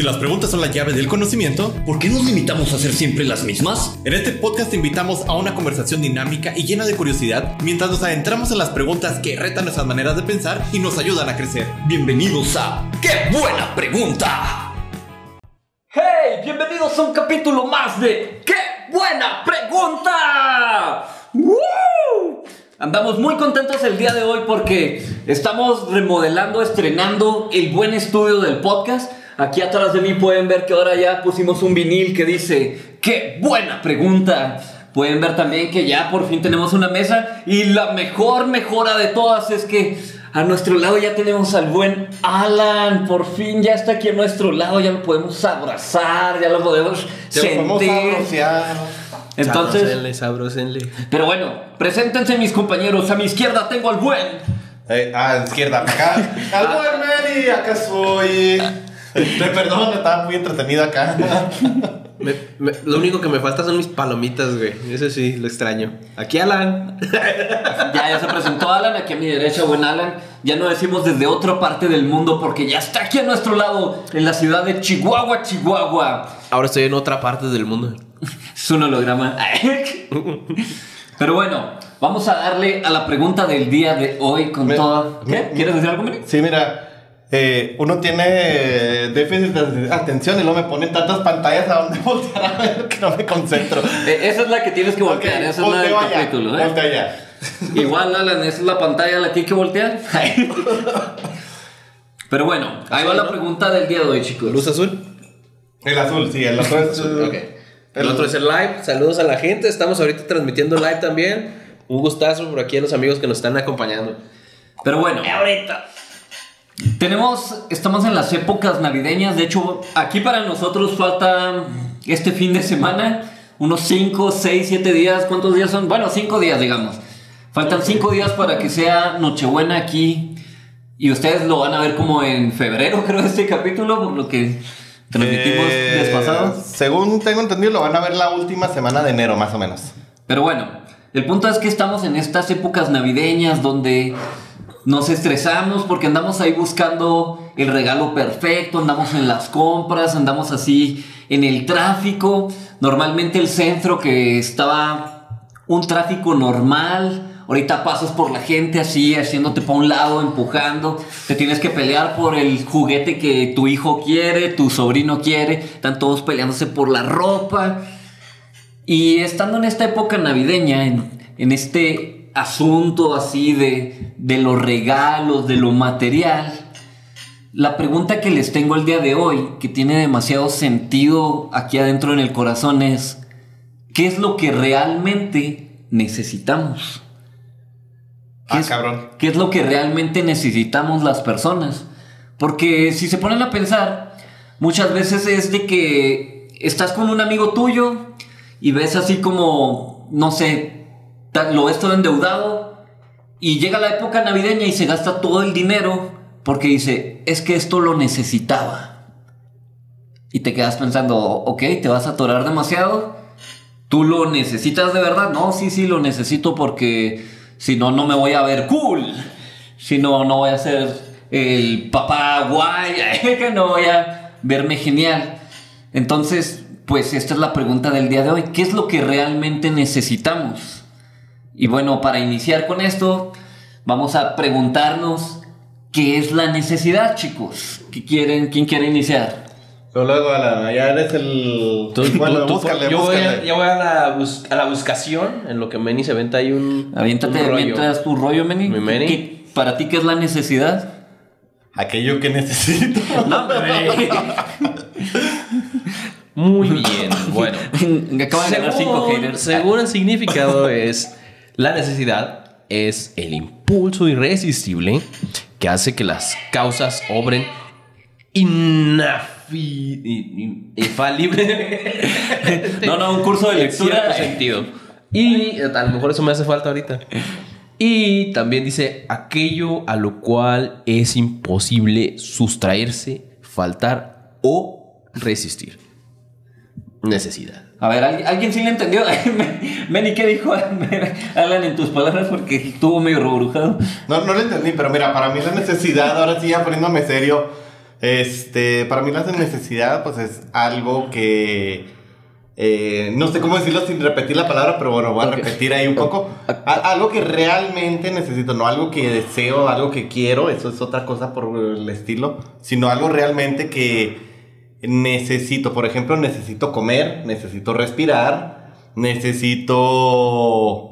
Si las preguntas son la llave del conocimiento, ¿Por qué nos limitamos a hacer siempre las mismas? en este podcast te invitamos a una conversación dinámica y llena de curiosidad mientras nos adentramos en las preguntas que retan nuestras maneras de pensar y nos ayudan a crecer. Bienvenidos a ¡Qué buena pregunta! ¡Hey! Bienvenidos a un capítulo más de ¡Qué buena pregunta! Andamos muy contentos el día de hoy porque estamos remodelando, estrenando el buen estudio del podcast. Aquí atrás de mí pueden ver que ahora ya pusimos un vinil que dice ¡Qué buena pregunta! Pueden ver también que ya por fin tenemos una mesa y la mejor mejora de todas es que a nuestro lado ya tenemos al buen Alan. Por fin ya está aquí a nuestro lado, ya lo podemos abrazar, ya lo podemos sentir. Entonces, Sabrosenle, sabrosenle. pero bueno, preséntense mis compañeros. A mi izquierda tengo al buen. Eh, a la izquierda, acá. Al buen Mary, acá soy. Te perdono, estaba muy entretenido acá. Me- me- lo único que me falta son mis palomitas, güey. Eso sí, lo extraño. Aquí Alan. Ya, ya se presentó Alan, aquí a mi derecha, buen Alan. Ya no decimos desde otra parte del mundo porque ya está aquí a nuestro lado, en la ciudad de Chihuahua, Chihuahua. Ahora estoy en otra parte del mundo. Es un holograma. Pero bueno, vamos a darle a la pregunta del día de hoy con Me- toda. ¿Qué? me- ¿Quieres decir algo, Miri? Sí, mira. Eh, uno tiene déficit de atención y luego me ponen tantas pantallas a donde voltear a ver que no me concentro. Eh, esa es la que tienes que voltear, esa es la del allá, capítulo, ¿eh? allá. Igual, Alan, esa es la pantalla la que hay que voltear. Pero bueno, ahí va la pregunta del día de hoy, chicos. Luz azul. El azul, sí, el otro es. Ok. El otro es el live. Saludos a la gente. Estamos ahorita transmitiendo live también. Un gustazo por aquí a los amigos que nos están acompañando. Pero bueno, ahorita. Tenemos, estamos en las épocas navideñas. De hecho, aquí para nosotros falta este fin de semana unos 5, 6, 7 días. ¿Cuántos días son? Bueno, 5 días, digamos. Faltan 5 días para que sea Nochebuena aquí. Y ustedes lo van a ver como en febrero, creo, este capítulo, por lo que transmitimos Eh, desfasado. Según tengo entendido, lo van a ver la última semana de enero, más o menos. Pero bueno, el punto es que estamos en estas épocas navideñas donde nos estresamos porque andamos ahí buscando el regalo perfecto, andamos en las compras, andamos así en el tráfico. Normalmente el centro que estaba un tráfico normal, ahorita pasas por la gente así, haciéndote para un lado, empujando, te tienes que pelear por el juguete que tu hijo quiere, tu sobrino quiere, están todos peleándose por la ropa. Y estando en esta época navideña, en, en este asunto así de, de los regalos, de lo material, la pregunta que les tengo el día de hoy, que tiene demasiado sentido aquí adentro en el corazón, es, ¿qué es lo que realmente necesitamos? ¿Qué Ah, es- cabrón. ¿Qué es lo que realmente necesitamos las personas? Porque si se ponen a pensar, muchas veces es de que estás con un amigo tuyo y ves así como, no sé, lo ves todo endeudado y llega la época navideña y se gasta todo el dinero porque dice, es que esto lo necesitaba. Y te quedas pensando, ok, te vas a atorar demasiado. ¿Tú lo necesitas de verdad? No, sí, sí, lo necesito porque si no, no me voy a ver cool. Si no, no voy a ser el papá guay, que no voy a verme genial. Entonces, pues esta es la pregunta del día de hoy. ¿Qué es lo que realmente necesitamos? Y bueno, para iniciar con esto, vamos a preguntarnos qué es la necesidad, chicos. ¿Qué quieren? ¿Quién quiere iniciar? Pero luego, Alan, ya eres el. Tú- bueno, tú- tú- búscale, yo, voy a, yo voy a la, bus- a la buscación. En lo que Meni se venta hay un. Aviéntate un rollo. tu rollo, Meni. Mi Meni. ¿Qué- ¿Para ti qué es la necesidad? Aquello que necesito. No, Muy bien. Bueno. Acaba de ganar cinco Según, haters. según el significado es la necesidad es el impulso irresistible que hace que las causas obren infalible No, no, un curso de en lectura. sentido. Y a lo mejor eso me hace falta ahorita. Y también dice aquello a lo cual es imposible sustraerse, faltar o resistir. Necesidad. A ver, ¿alguien, alguien sí le entendió? Meni, ¿qué dijo Alan en tus palabras? Porque estuvo medio rebrujado. No, no lo entendí, pero mira, para mí la necesidad, ahora sí ya poniéndome serio, Este, para mí la necesidad, pues es algo que. eh, no sé cómo decirlo sin repetir la palabra, pero bueno, voy a repetir ahí un poco. A- algo que realmente necesito, no algo que deseo, algo que quiero, eso es otra cosa por el estilo, sino algo realmente que necesito. Por ejemplo, necesito comer, necesito respirar, necesito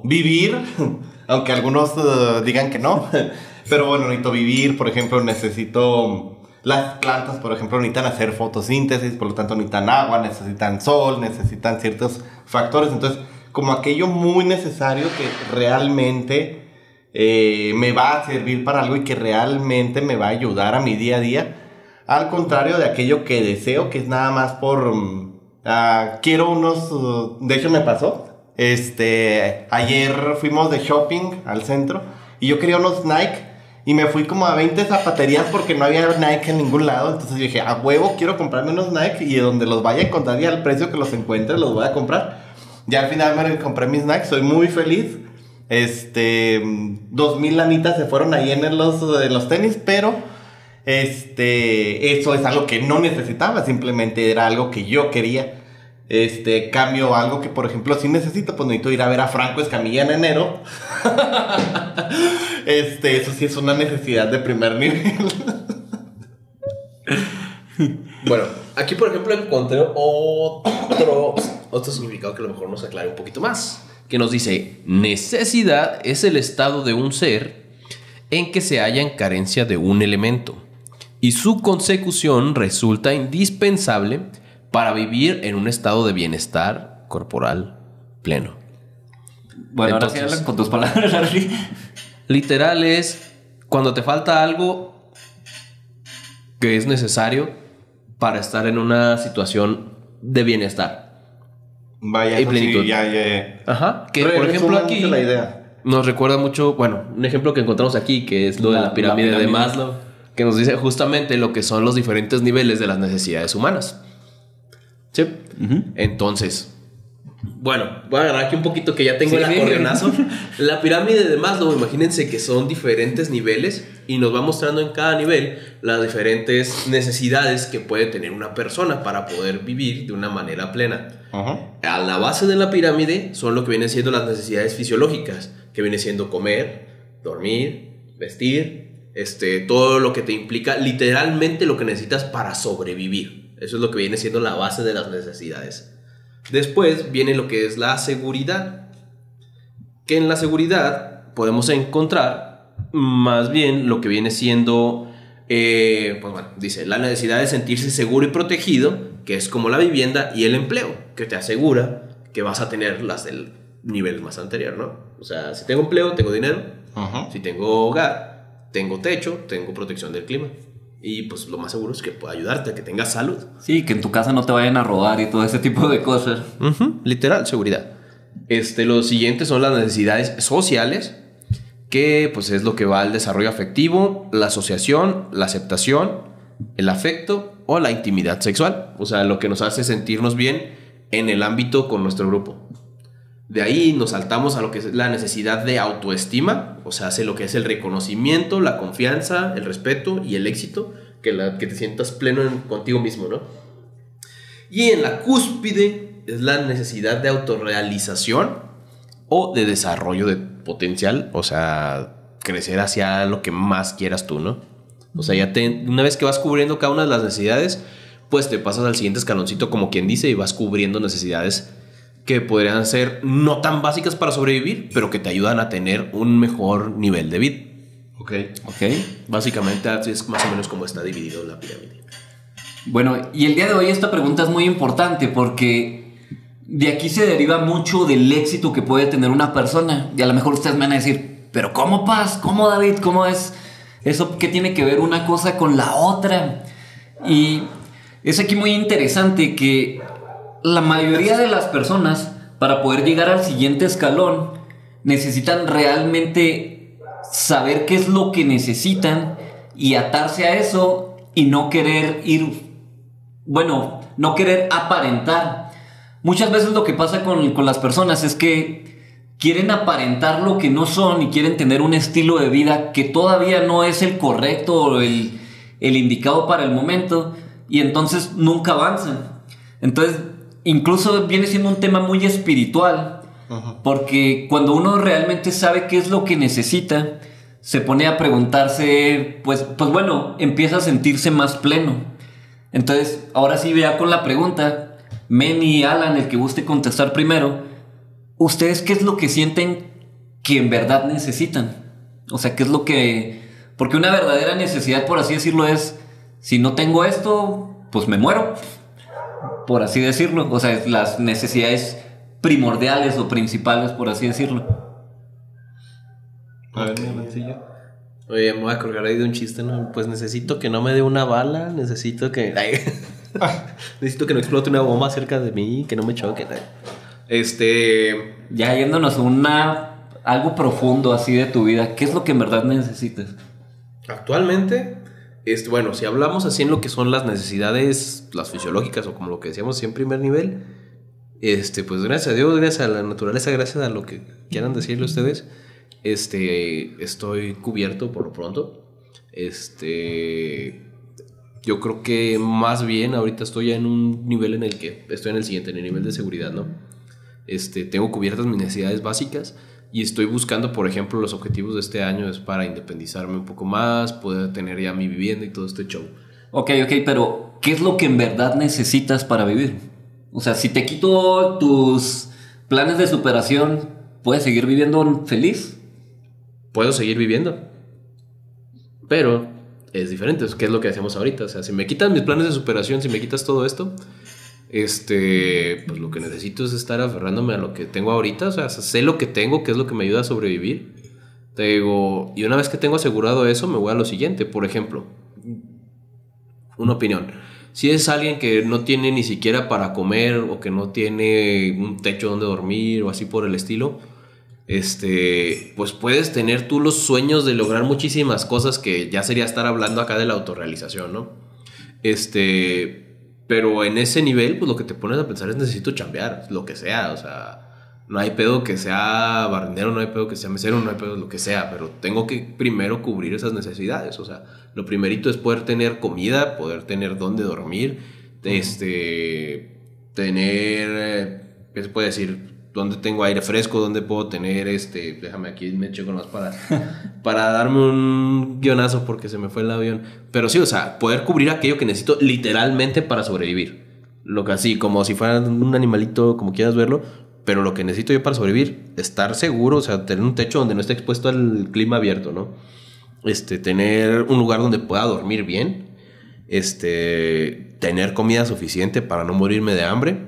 vivir, aunque algunos eh, digan que no. Pero bueno, necesito vivir, por ejemplo, necesito... Las plantas, por ejemplo, necesitan hacer fotosíntesis, por lo tanto necesitan agua, necesitan sol, necesitan ciertos factores. Entonces, como aquello muy necesario que realmente eh, me va a servir para algo y que realmente me va a ayudar a mi día a día. Al contrario de aquello que deseo, que es nada más por... mm, ah, quiero unos... uh, de hecho, me pasó. Este, ayer fuimos de shopping al centro y yo quería unos Nike y me fui como a 20 zapaterías porque no había Nike en ningún lado. Entonces dije, a huevo, quiero comprarme unos Nike y donde los vaya a encontrar y al precio que los encuentre los voy a comprar. Ya al final me compré mis Nike, soy muy feliz. Este, dos mil lanitas se fueron ahí en los, en los tenis, pero este, eso es algo que no necesitaba, simplemente era algo que yo quería. Este, cambio algo que, por ejemplo, sí necesito, pues necesito ir a ver a Franco Escamilla en enero. este, eso sí es una necesidad de primer nivel. Bueno, aquí por ejemplo encontré otro, otro significado que a lo mejor nos aclare un poquito más. Que nos dice, necesidad es el estado de un ser en que se halla en carencia de un elemento y su consecución resulta indispensable para vivir en un estado de bienestar corporal pleno. Bueno, ahora sí Entonces- hablan con tus palabras, Larry. Literal es cuando te falta algo que es necesario para estar en una situación de bienestar. Vaya, Y sí, plenitud. ya, ya. Ajá. Que por ejemplo aquí mucho la idea. nos recuerda mucho, bueno, un ejemplo que encontramos aquí que es lo de La- la pirámide, de. Maslow, que nos dice justamente lo que son los diferentes niveles de las necesidades humanas. ¿Sí? Entonces, bueno, voy a agarrar aquí un poquito que ya tengo Sí, el sí. acordeonazo. La pirámide de Maslow, imagínense que son diferentes niveles y nos va mostrando en cada nivel las diferentes necesidades que puede tener una persona para poder vivir de una manera plena. Ajá. A la base de la pirámide son lo que vienen siendo las necesidades fisiológicas, que viene siendo comer, dormir, vestir, este, todo lo que te implica literalmente lo que necesitas para sobrevivir. Eso es lo que viene siendo la base de las necesidades. Después viene lo que es la seguridad, que en la seguridad podemos encontrar más bien lo que viene siendo, eh, pues bueno, dice, la necesidad de sentirse seguro y protegido, que es como la vivienda y el empleo, que te asegura que vas a tener las del nivel más anterior, ¿no? O sea, si tengo empleo, tengo dinero, si tengo hogar, tengo techo, tengo protección del clima. Y pues lo más seguro es que pueda ayudarte que tengas salud. Sí, que en tu casa no te vayan a robar y todo ese tipo de cosas. Literal, seguridad. Este, los siguientes son las necesidades sociales, que pues es lo que va al desarrollo afectivo, la asociación, la aceptación, el afecto o la intimidad sexual. O sea, lo que nos hace sentirnos bien en el ámbito con nuestro grupo. De ahí nos saltamos a lo que es la necesidad de autoestima, o sea, hace lo que es el reconocimiento, la confianza, el respeto y el éxito, que, la, que te sientas pleno en- contigo mismo, ¿no? Y en la cúspide es la necesidad de autorrealización o de desarrollo de potencial, o sea, crecer hacia lo que más quieras tú, ¿no? O sea, ya una vez que vas cubriendo cada una de las necesidades, pues te pasas al siguiente escaloncito como quien dice y vas cubriendo necesidades que podrían ser no tan básicas para sobrevivir, pero que te ayudan a tener un mejor nivel de vida. Ok. Ok. Básicamente así es más o menos como está dividido la pirámide. Bueno, y el día de hoy esta pregunta es muy importante porque de aquí se deriva mucho del éxito que puede tener una persona. Y a lo mejor ustedes me van a decir, pero ¿cómo Paz? ¿Cómo David? ¿Cómo es? ¿Eso qué tiene que ver una cosa con la otra? Y es aquí muy interesante que la mayoría de las personas, para poder llegar al siguiente escalón, necesitan realmente saber qué es lo que necesitan y atarse a eso y no querer ir, bueno, no querer aparentar. Muchas veces lo que pasa con, con las personas es que quieren aparentar lo que no son y quieren tener un estilo de vida que todavía no es el correcto o el, el indicado para el momento y entonces nunca avanzan. Entonces, incluso viene siendo un tema muy espiritual, porque cuando uno realmente sabe qué es lo que necesita, se pone a preguntarse, pues, pues bueno, empieza a sentirse más pleno. Entonces, ahora sí vea con la pregunta, Men y Alan, el que guste contestar primero, ¿ustedes qué es lo que sienten que en verdad necesitan? O sea, ¿qué es lo que... Porque una verdadera necesidad, por así decirlo, es, si no tengo esto, pues me muero, por así decirlo. O sea, las necesidades primordiales o principales, por así decirlo. A ver, mi. Oye, me voy a colgar ahí de un chiste, ¿no? Pues necesito que no me dé una bala, necesito que... necesito que no explote una bomba cerca de mí, que no me choque. Este... Ya yéndonos a una... Algo profundo así de tu vida, ¿qué es lo que en verdad necesitas? Actualmente, este, bueno, si hablamos así en lo que son las necesidades, las fisiológicas o como lo que decíamos en primer nivel, este, pues gracias a Dios, gracias a la naturaleza, gracias a lo que quieran decirle ustedes, este, estoy cubierto por lo pronto. Este, yo creo que más bien ahorita estoy en un nivel en el que estoy en el siguiente, en el nivel de seguridad, ¿no? Este, tengo cubiertas mis necesidades básicas y estoy buscando, por ejemplo, los objetivos de este año es para independizarme un poco más, poder tener ya mi vivienda y todo este show. Ok, ok, pero ¿qué es lo que en verdad necesitas para vivir? O sea, si te quito tus planes de superación, ¿puedes seguir viviendo feliz? Puedo seguir viviendo, pero es diferente, ¿qué es lo que hacemos ahorita? O sea, si me quitas mis planes de superación, si me quitas todo esto, este, pues lo que necesito es estar aferrándome a lo que tengo ahorita, o sea, sé lo que tengo, qué es lo que me ayuda a sobrevivir. Te digo, y una vez que tengo asegurado eso, me voy a lo siguiente. Por ejemplo, una opinión. Si es alguien que no tiene ni siquiera para comer o que no tiene un techo donde dormir o así por el estilo, este, pues puedes tener tú los sueños de lograr muchísimas cosas que ya sería estar hablando acá de la autorrealización, ¿no? Este, pero en ese nivel, pues lo que te pones a pensar es necesito chambear, lo que sea, o sea, no hay pedo que sea barrendero, no hay pedo que sea mesero, no hay pedo lo que sea, pero tengo que primero cubrir esas necesidades, o sea, lo primerito es poder tener comida, poder tener dónde dormir, este, tener, eh, ¿qué se puede decir? ¿Dónde tengo aire fresco? ¿Dónde puedo tener este? Déjame aquí, me checo más para, para darme un guionazo porque se me fue el avión. Pero sí, o sea, poder cubrir aquello que necesito literalmente para sobrevivir. Lo que así, como si fuera un animalito, como quieras verlo. Pero lo que necesito yo para sobrevivir, estar seguro, o sea, tener un techo donde no esté expuesto al clima abierto, ¿no? Este, tener un lugar donde pueda dormir bien. Este, tener comida suficiente para no morirme de hambre.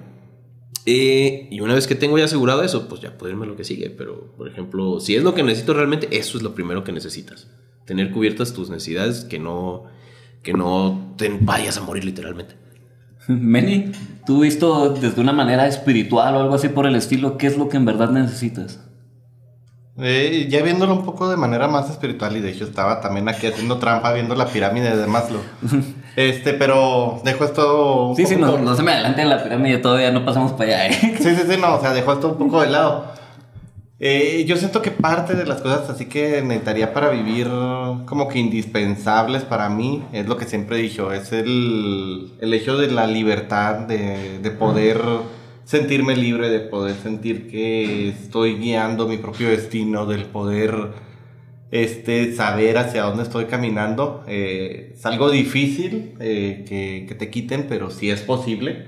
Eh, y una vez que tengo ya asegurado eso, pues ya puedo irme a lo que sigue. Pero, por ejemplo, si es lo que necesito realmente, eso es lo primero que necesitas. Tener cubiertas tus necesidades que no, que no te vayas a morir literalmente. Meni, tú visto desde una manera espiritual o algo así por el estilo, ¿qué es lo que en verdad necesitas? Eh, ya viéndolo un poco de manera más espiritual y de hecho estaba también aquí haciendo trampa viendo la pirámide de Maslow. Este, pero dejo esto un Sí, sí, no, no se me adelante en la pirámide, todavía no pasamos para allá, ¿eh? Sí, sí, sí, no, o sea, dejó esto un poco de lado. Eh, yo siento que parte de las cosas así que necesitaría para vivir como que indispensables para mí es lo que siempre he dicho, es el, el hecho de la libertad, de, de poder sentirme libre, de poder sentir que estoy guiando mi propio destino, del poder este, saber hacia dónde estoy caminando. Eh, es algo difícil eh, que, que te quiten, pero sí es posible.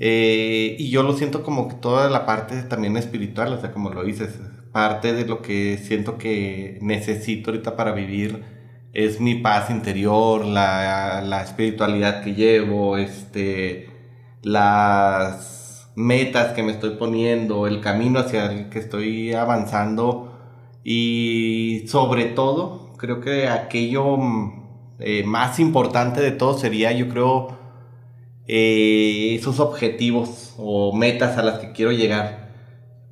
Eh, y yo lo siento como que toda la parte también espiritual, o sea, como lo dices, parte de lo que siento que necesito ahorita para vivir es mi paz interior, la, la espiritualidad que llevo, este, las metas que me estoy poniendo, el camino hacia el que estoy avanzando y sobre todo, creo que aquello eh, más importante de todo sería, yo creo, eh, esos objetivos o metas a las que quiero llegar.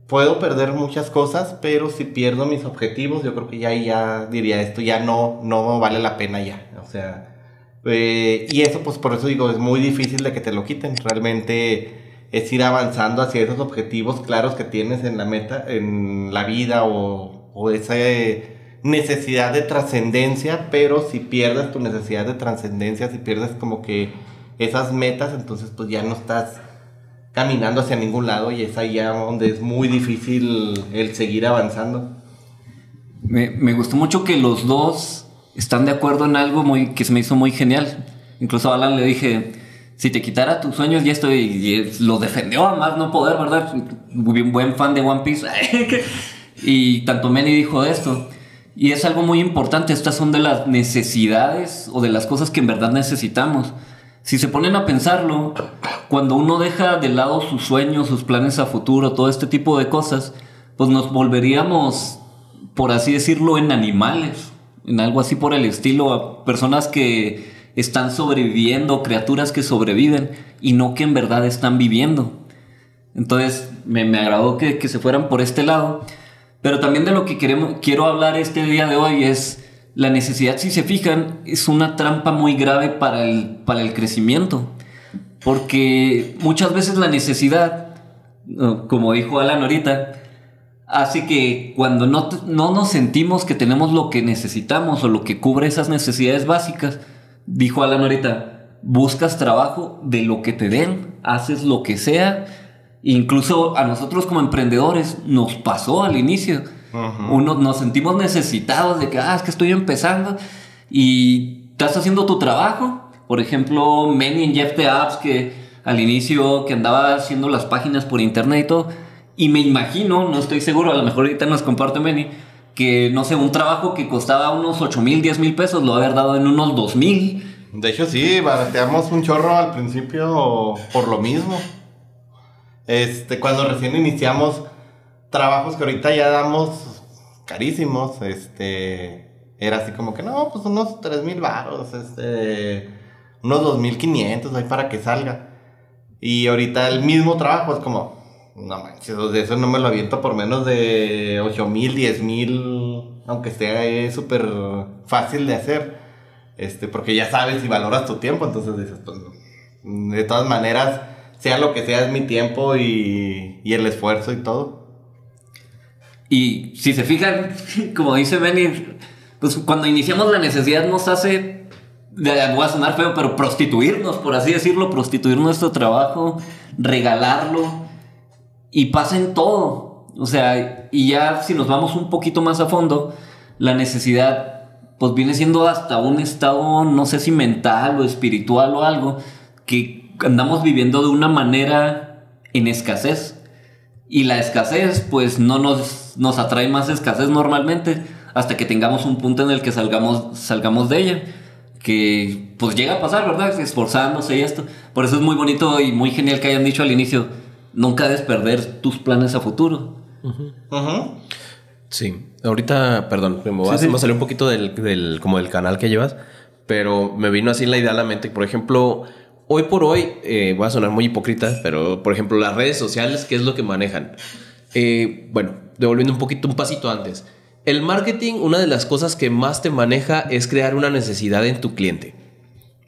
Puedo perder muchas cosas, pero si pierdo mis objetivos, yo creo que ya, ya diría esto, ya no, no vale la pena ya. O sea, eh, y eso pues por eso digo, es muy difícil de que te lo quiten. Realmente es ir avanzando hacia esos objetivos claros que tienes en la meta, en la vida o, o ese necesidad de trascendencia, pero si pierdes tu necesidad de trascendencia, si pierdes como que esas metas, entonces pues ya no estás caminando hacia ningún lado y es ahí ya donde es muy difícil el seguir avanzando. Me, me gustó mucho que los dos están de acuerdo en algo muy, que se me hizo muy genial. Incluso a Alan le dije, si te quitara tus sueños ya estoy... Y lo defendió a más no poder, ¿verdad? Muy buen fan de One Piece. y tanto Manny dijo esto. Y es algo muy importante, estas son de las necesidades o de las cosas que en verdad necesitamos. Si se ponen a pensarlo, cuando uno deja de lado sus sueños, sus planes a futuro, todo este tipo de cosas, pues nos volveríamos, por así decirlo, en animales, en algo así por el estilo, a personas que están sobreviviendo, criaturas que sobreviven y no que en verdad están viviendo. Entonces me, me agradó que, que se fueran por este lado. Pero también de lo que queremos, quiero hablar este día de hoy es la necesidad, si se fijan, es una trampa muy grave para el, para el crecimiento. Porque muchas veces la necesidad, como dijo Alan ahorita, hace que cuando no, no nos sentimos que tenemos lo que necesitamos o lo que cubre esas necesidades básicas, dijo Alan ahorita, buscas trabajo de lo que te den, haces lo que sea Incluso a nosotros como emprendedores nos pasó al inicio. Uno, nos sentimos necesitados de que, ah, es que estoy empezando y estás haciendo tu trabajo. Por ejemplo, Manny en Jeff the Apps, que al inicio que andaba haciendo las páginas por internet y todo. Y me imagino, no estoy seguro, a lo mejor ahorita nos comparte Manny, que no sé, un trabajo que costaba unos 8 mil, 10 mil pesos lo haber dado en unos 2 mil. De hecho, sí, barateamos un chorro al principio por lo mismo. Este, cuando recién iniciamos trabajos que ahorita ya damos carísimos, este, era así como que no, pues unos 3 mil baros, este, unos 2.500 ahí para que salga. Y ahorita el mismo trabajo es como, no manches, de eso no me lo aviento por menos de 8 mil, 10 mil, aunque sea súper fácil de hacer. Este, porque ya sabes y valoras tu tiempo, entonces dices, pues, de todas maneras, sea lo que sea, es mi tiempo y, y el esfuerzo y todo. Y si se fijan, como dice Benny, pues cuando iniciamos la necesidad nos hace, voy a sonar feo, pero prostituirnos, por así decirlo, prostituir nuestro trabajo, regalarlo y pasa en todo. O sea, y ya si nos vamos un poquito más a fondo, la necesidad pues viene siendo hasta un estado, no sé si mental o espiritual o algo, que andamos viviendo de una manera en escasez. Y la escasez, pues no nos, nos atrae más escasez normalmente hasta que tengamos un punto en el que salgamos, salgamos de ella. Que pues llega a pasar, ¿verdad? Esforzándose y esto. Por eso es muy bonito y muy genial que hayan dicho al inicio, nunca debes perder tus planes a futuro. Sí, ahorita, perdón, me voy a salir un poquito del, del, como del canal que llevas, pero me vino así la idea a la mente. Por ejemplo, hoy por hoy, eh, voy a sonar muy hipócrita, pero por ejemplo, las redes sociales, ¿qué es lo que manejan? Eh, bueno, devolviendo un poquito, un pasito antes. El marketing, una de las cosas que más te maneja es crear una necesidad en tu cliente.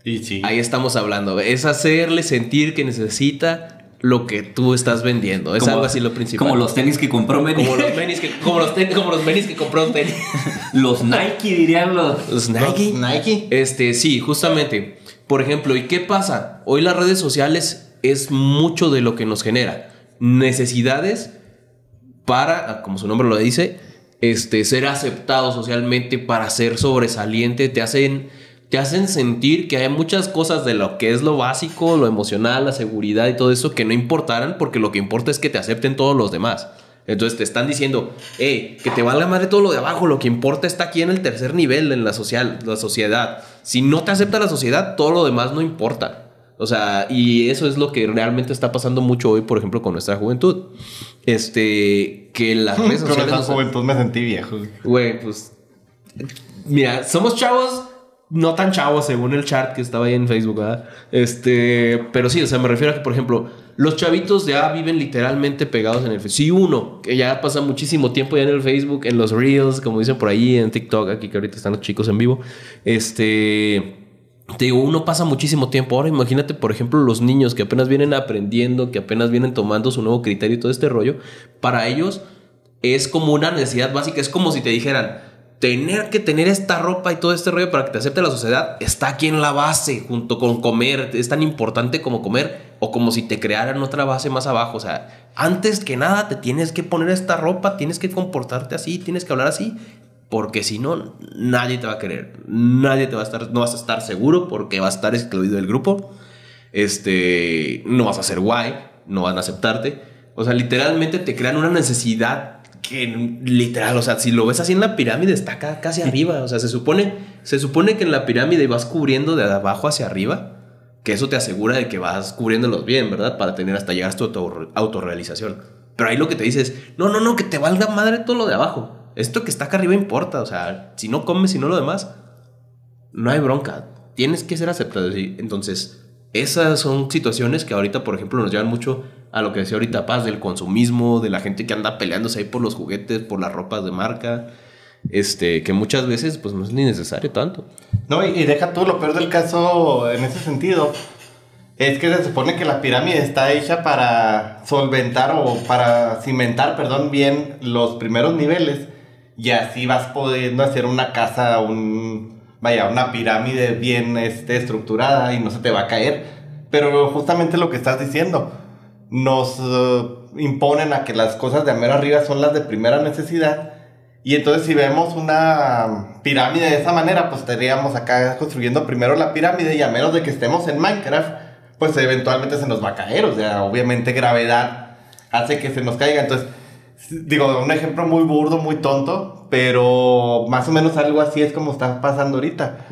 Y sí. Ahí estamos hablando. Es hacerle sentir que necesita lo que tú estás vendiendo. Es algo así lo principal. Como los tenis que compró Manny. Como los tenis que, como los tenis, como los tenis que compró tenis. los Nike dirían los. Los Nike. Los Nike. Este, sí, justamente. Por ejemplo, ¿y qué pasa? Hoy las redes sociales es mucho de lo que nos genera. Necesidades para, como su nombre lo dice, este, ser aceptado socialmente, para ser sobresaliente, te hacen, te hacen sentir que hay muchas cosas de lo que es lo básico, lo emocional, la seguridad y todo eso que no importaran, porque lo que importa es que te acepten todos los demás. Entonces te están diciendo, hey, que te valga madre todo lo de abajo, lo que importa está aquí en el tercer nivel, en la, social, la sociedad. Si no te acepta la sociedad, todo lo demás no importa. O sea, y eso es lo que realmente está pasando mucho hoy, por ejemplo, con nuestra juventud. Este, que las redes sociales. Con nuestra juventud me sentí viejo. Güey, pues. Mira, somos chavos, no tan chavos según el chart que estaba ahí en Facebook, ¿verdad? Este, pero sí, o sea, me refiero a que, por ejemplo, los chavitos ya viven literalmente pegados en el Facebook. Sí, uno, que ya pasa muchísimo tiempo ya en el Facebook, en los Reels, como dicen por ahí, en TikTok, aquí que ahorita están los chicos en vivo. Este. Te digo, uno pasa muchísimo tiempo. Ahora imagínate, por ejemplo, los niños que apenas vienen aprendiendo, que apenas vienen tomando su nuevo criterio y todo este rollo. Para ellos es como una necesidad básica. Es como si te dijeran, tener que tener esta ropa y todo este rollo para que te acepte la sociedad está aquí en la base, junto con comer. Es tan importante como comer o como si te crearan otra base más abajo. O sea, antes que nada te tienes que poner esta ropa, tienes que comportarte así, tienes que hablar así. Porque si no, nadie te va a querer. Nadie te va a estar, no vas a estar seguro porque vas a estar excluido del grupo. Este, no vas a ser guay, no van a aceptarte. O sea, literalmente te crean una necesidad que literal, o sea, si lo ves así en la pirámide está acá casi arriba, o sea, se supone se supone que en la pirámide vas cubriendo de abajo hacia arriba, que eso te asegura de que vas cubriéndolos bien, ¿verdad? Para tener hasta llegar a tu auto- autorrealización. Pero ahí lo que te dice es, no, no, no, que te valga madre todo lo de abajo. Esto que está acá arriba importa, o sea, si no comes, si no lo demás, no hay bronca. Tienes que ser aceptado. Entonces, esas son situaciones que ahorita, por ejemplo, nos llevan mucho a lo que decía ahorita Paz, del consumismo, de la gente que anda peleándose ahí por los juguetes, por las ropas de marca, este, que muchas veces pues no es ni necesario tanto. No, y, y deja tú lo peor del caso en ese sentido. Es que se supone que la pirámide está hecha para solventar o para cimentar, perdón, bien los primeros niveles. Y así vas pudiendo hacer una casa, un, vaya, una pirámide bien este, estructurada y no se te va a caer. Pero justamente lo que estás diciendo, nos eh, imponen a que las cosas de mero arriba son las de primera necesidad. Y entonces si vemos una pirámide de esa manera, pues estaríamos acá construyendo primero la pirámide y a menos de que estemos en Minecraft, pues eventualmente se nos va a caer. O sea, obviamente gravedad hace que se nos caiga. Entonces, digo, un ejemplo muy burdo, muy tonto, pero más o menos algo así es como está pasando ahorita.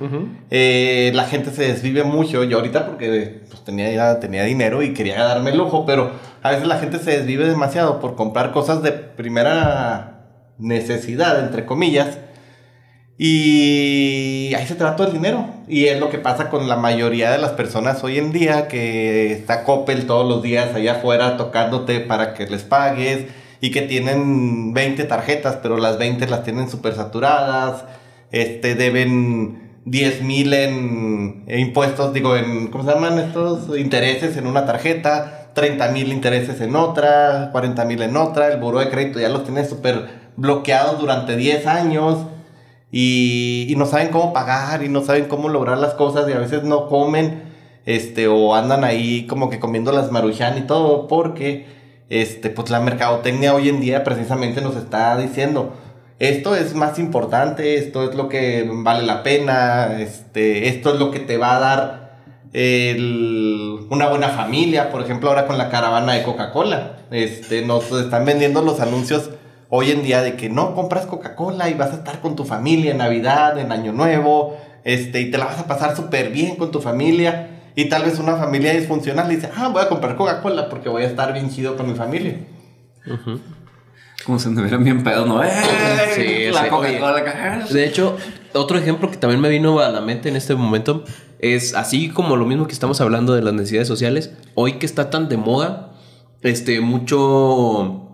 Eh, la gente se desvive mucho. Yo ahorita porque pues, tenía, tenía dinero y quería darme el lujo, pero a veces la gente se desvive demasiado por comprar cosas de primera necesidad, entre comillas. Y ahí se trata el dinero. Y es lo que pasa con la mayoría de las personas hoy en día, que está Coppel todos los días allá afuera tocándote para que les pagues. Y que tienen 20 tarjetas, pero las 20 las tienen súper saturadas. Este, deben 10 mil en, impuestos, digo, en, ¿cómo se llaman estos? Intereses en una tarjeta, 30 mil intereses en otra, 40 mil en otra. El buro de crédito ya los tiene súper bloqueados durante 10 años y, y no saben cómo pagar y no saben cómo lograr las cosas y a veces no comen este o andan ahí como que comiendo las maruchan y todo porque este pues la mercadotecnia hoy en día precisamente nos está diciendo esto es más importante, esto es lo que vale la pena, este, esto es lo que te va a dar una buena familia, por ejemplo, ahora con la caravana de Coca-Cola. Este, nos están vendiendo los anuncios hoy en día de que no compras Coca-Cola y vas a estar con tu familia en Navidad, en Año Nuevo, este, y te la vas a pasar súper bien con tu familia. Y tal vez una familia disfuncional dice, ah, voy a comprar Coca-Cola porque voy a estar bien chido con mi familia. Como si anduvieran bien pedos, ¿no? ¡Eh! Sí, la sí. Coca-Cola. De hecho, otro ejemplo que también me vino a la mente en este momento es así como lo mismo que estamos hablando de las necesidades sociales. Hoy que está tan de moda, este, mucho.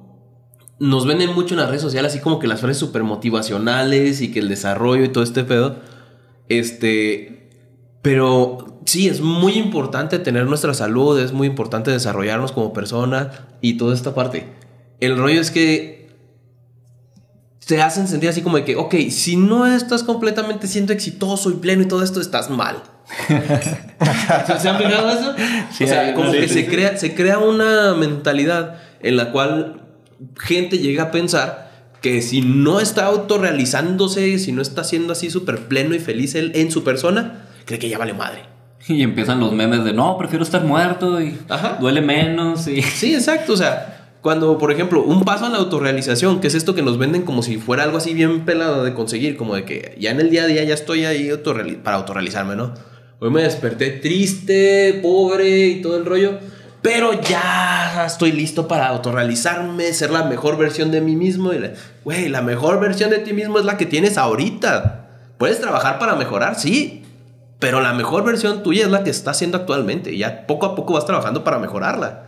Nos venden mucho en las redes sociales, así como que las frases súper motivacionales y que el desarrollo y todo este pedo. Este. Pero sí, es muy importante tener nuestra salud, es muy importante desarrollarnos como persona y toda esta parte. El rollo es que te hacen sentir así como de que, ok, si no estás completamente siendo exitoso y pleno y todo esto, estás mal. ¿Se han fijado eso? Sí, o sea, hay- como sí, que sí, se. Crea, se crea una mentalidad en la cual gente llega a pensar que si no está autorrealizándose, si no está siendo así súper pleno y feliz él en su persona, cree que ya vale madre. Y empiezan los memes de no, prefiero estar muerto y Ajá. duele menos. Y... Sí, exacto. O sea, cuando, por ejemplo, un paso a la autorrealización, que es esto que nos venden como si fuera algo así bien pelado de conseguir, como de que ya en el día a día ya estoy ahí autorreali- para autorrealizarme, ¿no? Hoy me desperté triste, pobre y todo el rollo, pero ya estoy listo para autorrealizarme, ser la mejor versión de mí mismo. Y la- Güey, la mejor versión de ti mismo es la que tienes ahorita. Puedes trabajar para mejorar, sí, pero la mejor versión tuya es la que estás haciendo actualmente. Y ya poco a poco vas trabajando para mejorarla.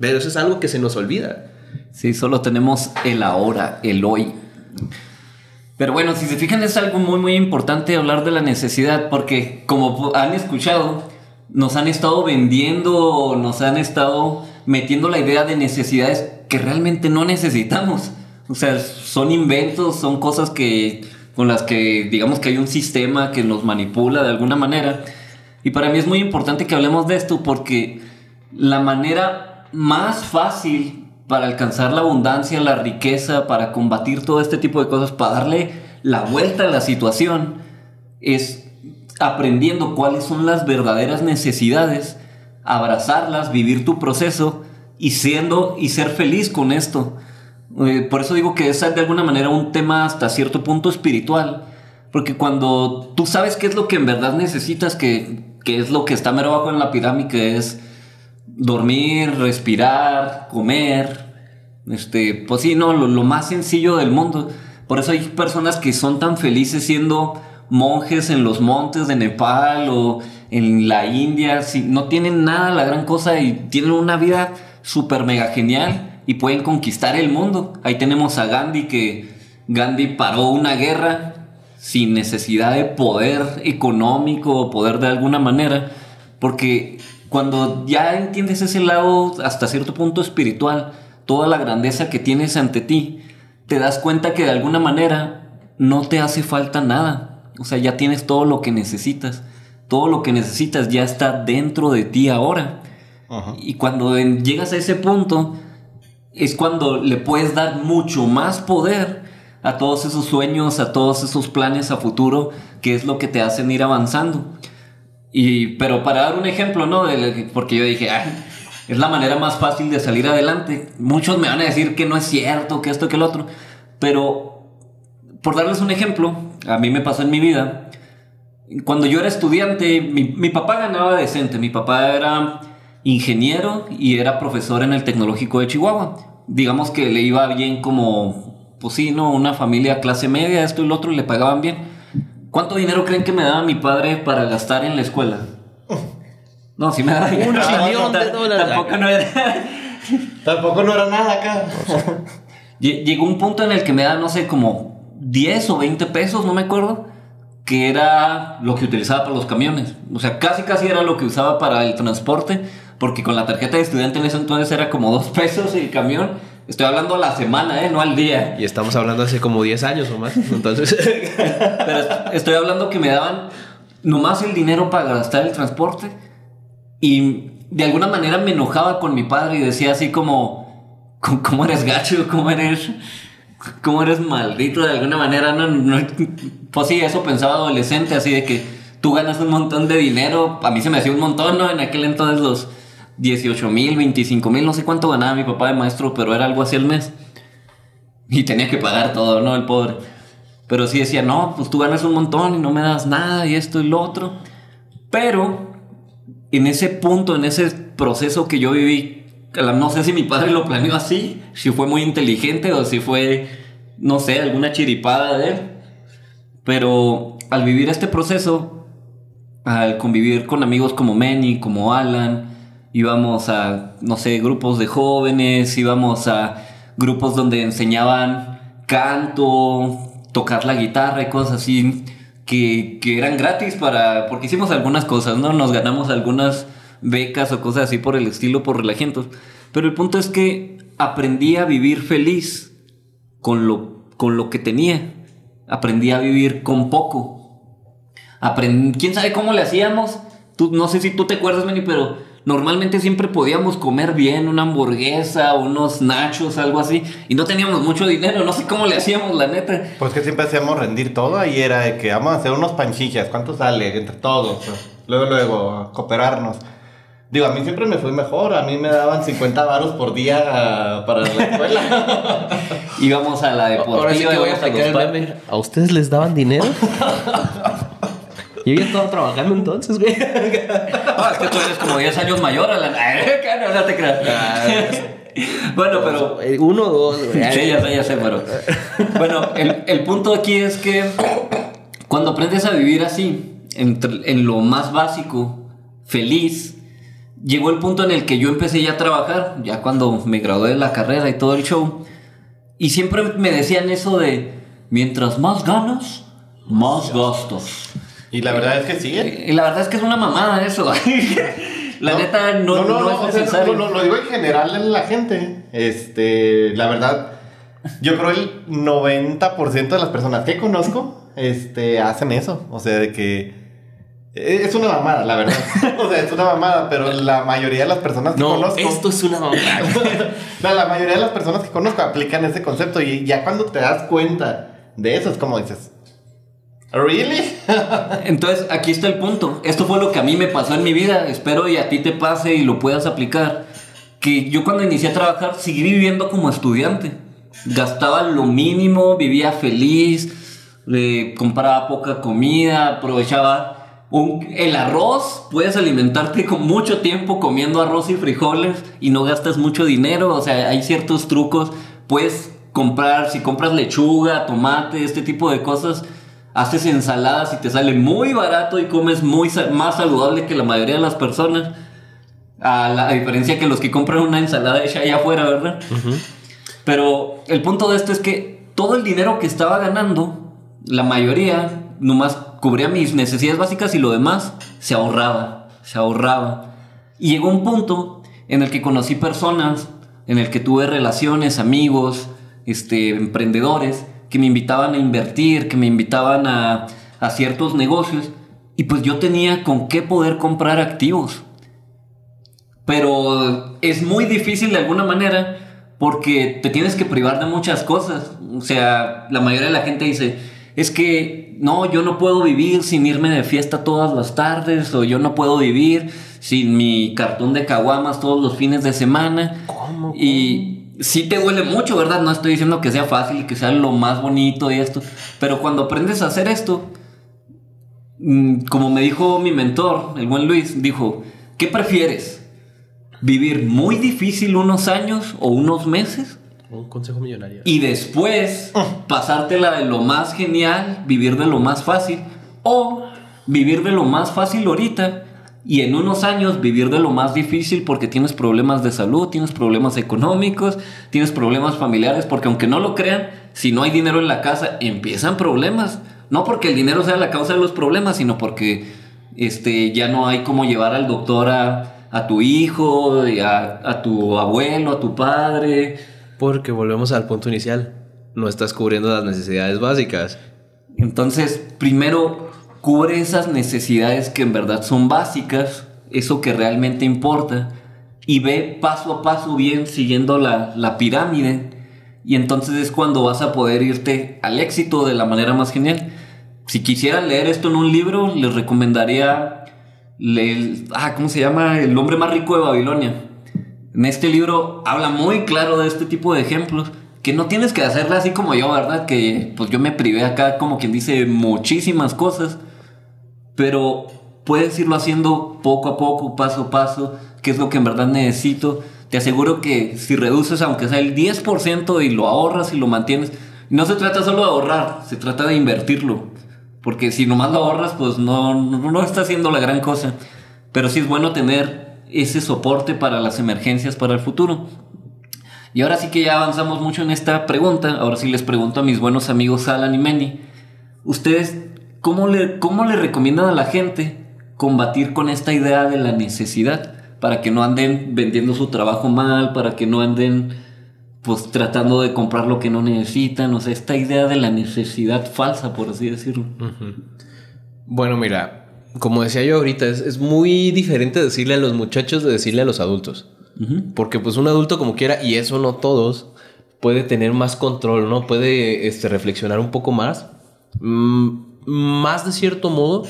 Pero eso es algo que se nos olvida. Sí, solo tenemos el ahora, el hoy. Pero bueno, si se fijan es algo muy muy importante hablar de la necesidad porque como han escuchado, nos han estado vendiendo, nos han estado metiendo la idea de necesidades que realmente no necesitamos. O sea, son inventos, son cosas que con las que digamos que hay un sistema que nos manipula de alguna manera. Y para mí es muy importante que hablemos de esto porque la manera más fácil para alcanzar la abundancia, la riqueza, para combatir todo este tipo de cosas, para darle la vuelta a la situación, es aprendiendo cuáles son las verdaderas necesidades, abrazarlas, vivir tu proceso y siendo y ser feliz con esto. Eh, por eso digo que es de alguna manera un tema hasta cierto punto espiritual, porque cuando tú sabes qué es lo que en verdad necesitas, que, que es lo que está mero abajo en la pirámide, es dormir, respirar, comer, este, pues sí, no, lo, lo más sencillo del mundo. Por eso hay personas que son tan felices siendo monjes en los montes de Nepal o en la India, si no tienen nada la gran cosa y tienen una vida súper mega genial y pueden conquistar el mundo. Ahí tenemos a Gandhi que Gandhi paró una guerra sin necesidad de poder económico o poder de alguna manera, porque cuando ya entiendes ese lado hasta cierto punto espiritual, toda la grandeza que tienes ante ti, te das cuenta que de alguna manera no te hace falta nada. O sea, ya tienes todo lo que necesitas. Todo lo que necesitas ya está dentro de ti ahora. Y cuando llegas a ese punto, es cuando le puedes dar mucho más poder a todos esos sueños, a todos esos planes a futuro, que es lo que te hacen ir avanzando. Y, pero para dar un ejemplo, ¿no? porque yo dije, es la manera más fácil de salir adelante. Muchos me van a decir que no es cierto, que esto, que el otro. Pero, por darles un ejemplo, a mí me pasó en mi vida. Cuando yo era estudiante, mi, mi papá ganaba decente. Mi papá era ingeniero y era profesor en el Tecnológico de Chihuahua. Digamos que le iba bien como, pues sí, ¿no? Una familia clase media, esto y lo otro, le pagaban bien. ¿Cuánto dinero creen que me daba mi padre para gastar en la escuela? No, si me daba Un chillón de dólares. Tampoco no era... Tampoco no era nada acá. Lle- Llegó un punto en el que me da, no sé, como 10 o 20 pesos, no me acuerdo, que era lo que utilizaba para los camiones. O sea, casi casi era lo que usaba para el transporte, porque con la tarjeta de estudiante en ese entonces era como 2 pesos el camión. Estoy hablando a la semana, ¿eh? No al día. Y estamos hablando hace como 10 años o más. Entonces, Pero est- estoy hablando que me daban nomás el dinero para gastar el transporte y de alguna manera me enojaba con mi padre y decía así como, "¿Cómo- ¿cómo eres gacho? ¿Cómo eres, cómo eres maldito de alguna manera? No, no, pues sí, eso pensaba adolescente, así de que tú ganas un montón de dinero, a mí se me hacía un montón, ¿no? En aquel entonces los 18 mil, 25 mil, no sé cuánto ganaba mi papá de maestro, pero era algo así al mes. Y tenía que pagar todo, ¿no? El pobre. Pero sí decía, no, pues tú ganas un montón y no me das nada y esto y lo otro. Pero en ese punto, en ese proceso que yo viví, no sé si mi padre lo planeó así, si fue muy inteligente o si fue, no sé, alguna chiripada de él. Pero al vivir este proceso, al convivir con amigos como Manny, como Alan, íbamos a, no sé, grupos de jóvenes, íbamos a grupos donde enseñaban canto, tocar la guitarra y cosas así, que, que eran gratis para, porque hicimos algunas cosas, ¿no? Nos ganamos algunas becas o cosas así por el estilo, por relajentos. Pero el punto es que aprendí a vivir feliz con lo, con lo que tenía. Aprendí a vivir con poco. Aprend- ¿Quién sabe cómo le hacíamos? Tú, no sé si tú te acuerdas, Manny, pero normalmente siempre podíamos comer bien una hamburguesa, unos nachos, algo así. Y no teníamos mucho dinero, no sé cómo le hacíamos, la neta. Pues que siempre hacíamos rendir todo y era de que vamos a hacer unos panchillas. ¿Cuánto sale entre todos? Luego, luego, cooperarnos. Digo, a mí siempre me fue mejor. A mí me daban 50 varos por día ah, para la escuela. Íbamos a la deportiva, ahora sí que voy a íbamos a sacar los el parques. meme. ¿A ustedes les daban dinero? Yo ya estaba trabajando entonces, güey. Ah, es que tú eres como 10 años mayor, Alan. no, no te creas. bueno, pero Eh, Uno o dos, güey. Sí, ya sé, ya sé, pero. Bueno, el, el punto aquí es que cuando aprendes a vivir así, entre- en lo más básico, feliz, llegó el punto en el que yo empecé ya a trabajar, ya cuando me gradué de la carrera y todo el show. Y siempre me decían eso de: mientras más ganas, más gastos. Y la verdad es que sí. ¿eh? Y la verdad es que es una mamada eso. la neta no, no, es necesario. no, no, lo digo en general en la gente. Este, la verdad, Yo creo el 90% de las personas que conozco este, hacen eso. O sea, de que. eh, Es una mamada, la verdad. O sea, es una mamada, pero la mayoría de las personas que No, conozco. esto es una mamada. No, la mayoría de las personas que conozco aplican ese concepto y ya cuando te das cuenta de eso es como dices, ¿really? Entonces, aquí está el punto. Esto fue lo que a mí me pasó en mi vida. Espero y a ti te pase y lo puedas aplicar. Que yo cuando inicié a trabajar seguí viviendo como estudiante. Gastaba lo mínimo, vivía feliz, compraba poca comida, aprovechaba el arroz. Puedes alimentarte con mucho tiempo comiendo arroz y frijoles y no gastas mucho dinero. O sea, hay ciertos trucos. Puedes comprar, si compras lechuga, tomate, este tipo de cosas, haces ensaladas y te sale muy barato y comes muy más saludable que la mayoría de las personas. A, la, a diferencia que los que compran una ensalada hecha allá afuera, ¿verdad? Pero el punto de esto es que todo el dinero que estaba ganando, la mayoría nomás cubría mis necesidades básicas y lo demás se ahorraba, se ahorraba. Y llegó un punto en el que conocí personas, en el que tuve relaciones, amigos, este, emprendedores, que me invitaban a invertir, que me invitaban a, a ciertos negocios, y pues yo tenía con qué poder comprar activos. Pero es muy difícil de alguna manera porque te tienes que privar de muchas cosas. O sea, la mayoría de la gente dice, es que no, yo no puedo vivir sin irme de fiesta todas las tardes o yo no puedo vivir sin mi cartón de caguamas todos los fines de semana. ¿Cómo? Y sí te duele mucho, ¿verdad? No estoy diciendo que sea fácil y que sea lo más bonito y esto, pero cuando aprendes a hacer esto, mm, como me dijo mi mentor, el buen Luis, dijo, ¿qué prefieres? ¿Vivir muy difícil unos años o unos meses? Un consejo millonario. Y después pasártela de lo más genial, vivir de lo más fácil. O vivir de lo más fácil ahorita y en unos años vivir de lo más difícil porque tienes problemas de salud, tienes problemas económicos, tienes problemas familiares, porque aunque no lo crean, si no hay dinero en la casa, empiezan problemas. No porque el dinero sea la causa de los problemas, sino porque este, ya no hay cómo llevar al doctor a, a tu hijo, a, a tu abuelo, a tu padre. Porque volvemos al punto inicial. No estás cubriendo las necesidades básicas. Entonces, primero cubre esas necesidades que en verdad son básicas, eso que realmente importa, y ve paso a paso bien siguiendo la, la pirámide. Y entonces es cuando vas a poder irte al éxito de la manera más genial. Si quisiera leer esto en un libro, les recomendaría leer, ah, ¿cómo se llama? El hombre más rico de Babilonia. En este libro habla muy claro de este tipo de ejemplos. Que no tienes que hacerla así como yo, ¿verdad? Que pues yo me privé acá, como quien dice, muchísimas cosas. Pero puedes irlo haciendo poco a poco, paso a paso, qué es lo que en verdad necesito. Te aseguro que si reduces, aunque sea el 10% y lo ahorras y lo mantienes, no se trata solo de ahorrar, se trata de invertirlo. Porque si nomás lo ahorras, pues no, no, no está haciendo la gran cosa. Pero sí es bueno tener ese soporte para las emergencias para el futuro. Y ahora sí que ya avanzamos mucho en esta pregunta. Ahora sí les pregunto a mis buenos amigos Alan y Manny. ¿Ustedes cómo le, cómo le recomiendan a la gente combatir con esta idea de la necesidad? Para que no anden vendiendo su trabajo mal, para que no anden pues tratando de comprar lo que no necesitan. O sea, esta idea de la necesidad falsa, por así decirlo. Bueno, mira, como decía yo ahorita, es, es muy diferente decirle a los muchachos de decirle a los adultos. Porque pues un adulto como quiera, y eso no todos, puede tener más control, ¿no? Puede este, reflexionar un poco más. Mm, más de cierto modo,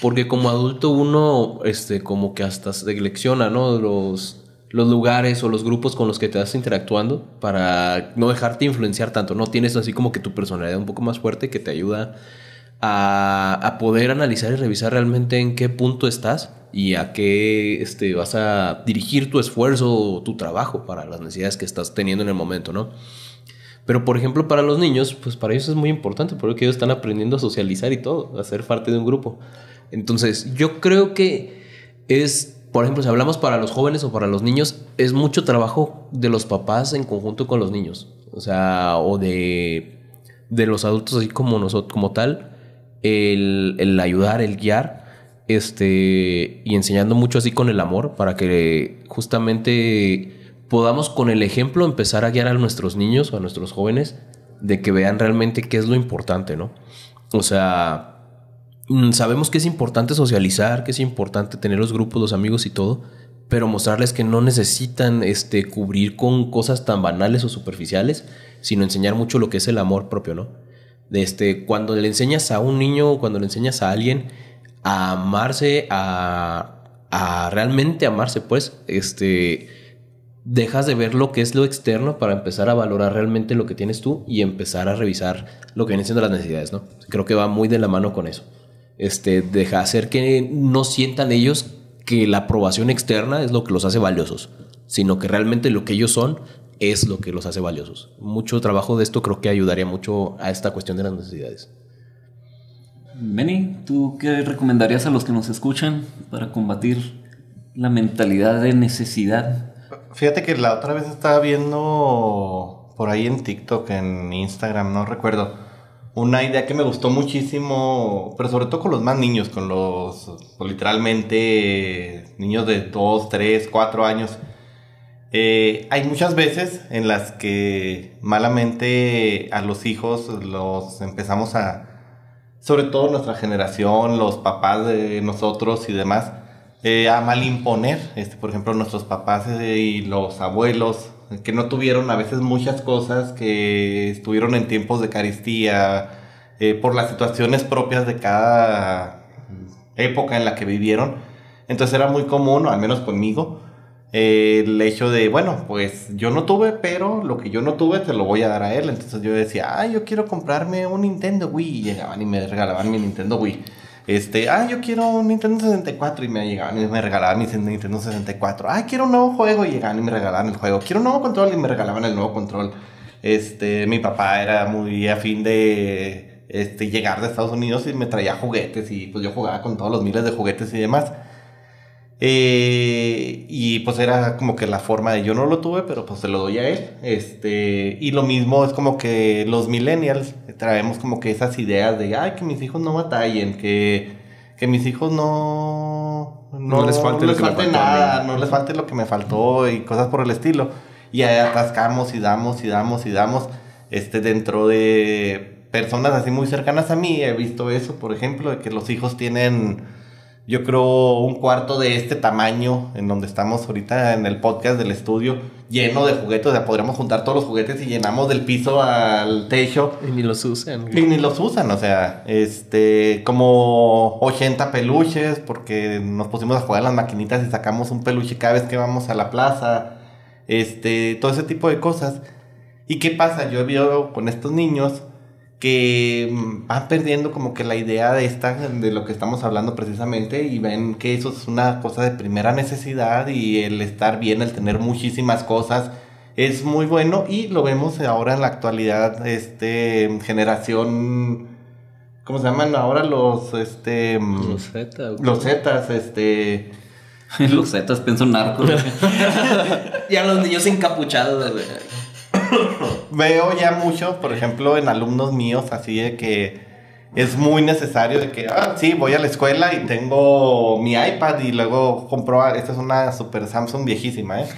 porque como adulto uno, este, como que hasta selecciona, ¿no? Los, los lugares o los grupos con los que te vas interactuando para no dejarte influenciar tanto, ¿no? Tienes así como que tu personalidad un poco más fuerte que te ayuda a, a poder analizar y revisar realmente en qué punto estás y a qué este, vas a dirigir tu esfuerzo o tu trabajo para las necesidades que estás teniendo en el momento, ¿no? Pero por ejemplo para los niños, pues para ellos es muy importante porque ellos están aprendiendo a socializar y todo, a ser parte de un grupo. Entonces yo creo que es, por ejemplo, si hablamos para los jóvenes o para los niños, es mucho trabajo de los papás en conjunto con los niños. O sea, o de, de los adultos así como nosotros, como tal, el, el ayudar, el guiar, este, y enseñando mucho así con el amor para que justamente podamos con el ejemplo empezar a guiar a nuestros niños o a nuestros jóvenes de que vean realmente qué es lo importante, ¿no? O sea, mm, sabemos que es importante socializar, que es importante tener los grupos, los amigos y todo, pero mostrarles que no necesitan este, cubrir con cosas tan banales o superficiales, sino enseñar mucho lo que es el amor propio, ¿no? De este, cuando le enseñas a un niño, cuando le enseñas a alguien a amarse, a, a realmente amarse, pues, este, dejas de ver lo que es lo externo para empezar a valorar realmente lo que tienes tú y empezar a revisar lo que vienen siendo las necesidades, ¿no? Creo que va muy de la mano con eso. Este, deja hacer que no sientan ellos que la aprobación externa es lo que los hace valiosos, sino que realmente lo que ellos son es lo que los hace valiosos. Mucho trabajo de esto creo que ayudaría mucho a esta cuestión de las necesidades. Benny, ¿tú qué recomendarías a los que nos escuchan para combatir la mentalidad de necesidad? Fíjate que la otra vez estaba viendo por ahí en TikTok, en Instagram, no recuerdo, una idea que me gustó muchísimo, pero sobre todo con los más niños, con los pues, literalmente niños de 2, 3, 4 años. Eh, hay muchas veces en las que malamente a los hijos los empezamos a, sobre todo nuestra generación, los papás de nosotros y demás, eh, a mal imponer, este, por ejemplo, nuestros papás eh, y los abuelos, que no tuvieron a veces muchas cosas, que estuvieron en tiempos de caristía, eh, por las situaciones propias de cada época en la que vivieron. Entonces era muy común, al menos conmigo, el hecho de, bueno, pues yo no tuve, pero lo que yo no tuve te lo voy a dar a él. Entonces yo decía, ah, yo quiero comprarme un Nintendo Wii. Y llegaban y me regalaban mi Nintendo Wii. Este, ah, yo quiero un Nintendo 64 y me llegaban y me regalaban mi Nintendo 64. Ah, quiero un nuevo juego y llegaban y me regalaban el juego. Quiero un nuevo control y me regalaban el nuevo control. Este, mi papá era muy afín de este, llegar de Estados Unidos y me traía juguetes y pues yo jugaba con todos los miles de juguetes y demás. Eh, y pues era como que la forma de yo no lo tuve, pero pues se lo doy a él. Este, y lo mismo es como que los millennials traemos como que esas ideas de, ay, que mis hijos no batallen, que, que mis hijos no, No les falte nada, no les falte lo que me faltó y cosas por el estilo. Y ahí atascamos y damos y damos y damos. Este, dentro de personas así muy cercanas a mí, he visto eso, por ejemplo, de que los hijos tienen yo creo un cuarto de este tamaño en donde estamos ahorita en el podcast del estudio, lleno de juguetes, o sea, podríamos juntar todos los juguetes y llenamos del piso al techo. Y ni los usan. Y ni los usan, o sea, este, como 80 peluches, porque nos pusimos a jugar las maquinitas y sacamos un peluche cada vez que vamos a la plaza, este, todo ese tipo de cosas. ¿Y qué pasa? Yo veo con estos niños que mm, van perdiendo como que la idea de esta, de lo que estamos hablando precisamente y ven que eso es una cosa de primera necesidad y el estar bien, el tener muchísimas cosas es muy bueno y lo vemos ahora en la actualidad, este, generación, ¿cómo se llaman ahora los, este, mm, Los Z. los Zetas, este, Los Zetas pienso en narcos. Ya los niños encapuchados. güey. veo ya mucho, por ejemplo, en alumnos míos, así de que es muy necesario de que, ah, sí, voy a la escuela y tengo mi iPad y luego compro, esta es una super Samsung viejísima, ¿eh?